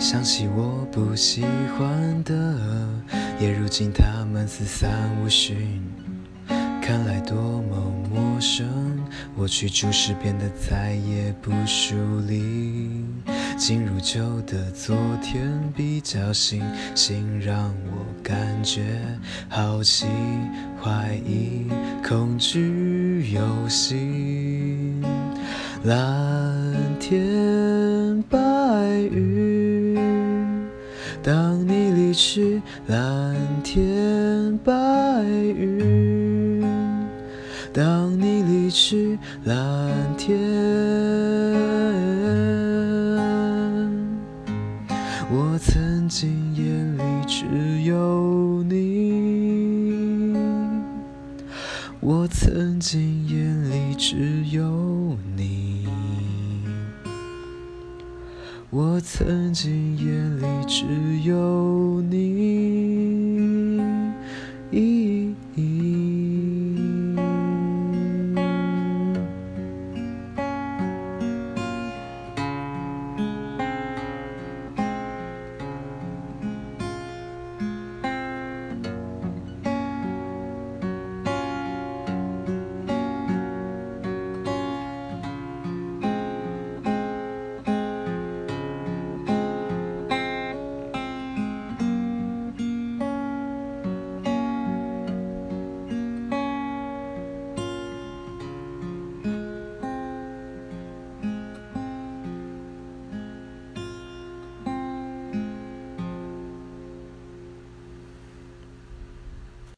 想起我不喜欢的，也如今他们四散无讯，看来多么陌生。我去注视，变得再也不疏离。进入旧的昨天，比较新，新让我感觉好奇、怀疑、恐惧、游戏。蓝天白，当你离去，蓝天白云，当你离去，蓝天。我曾经眼里只有你，我曾经眼里只有你，我曾经眼里只有。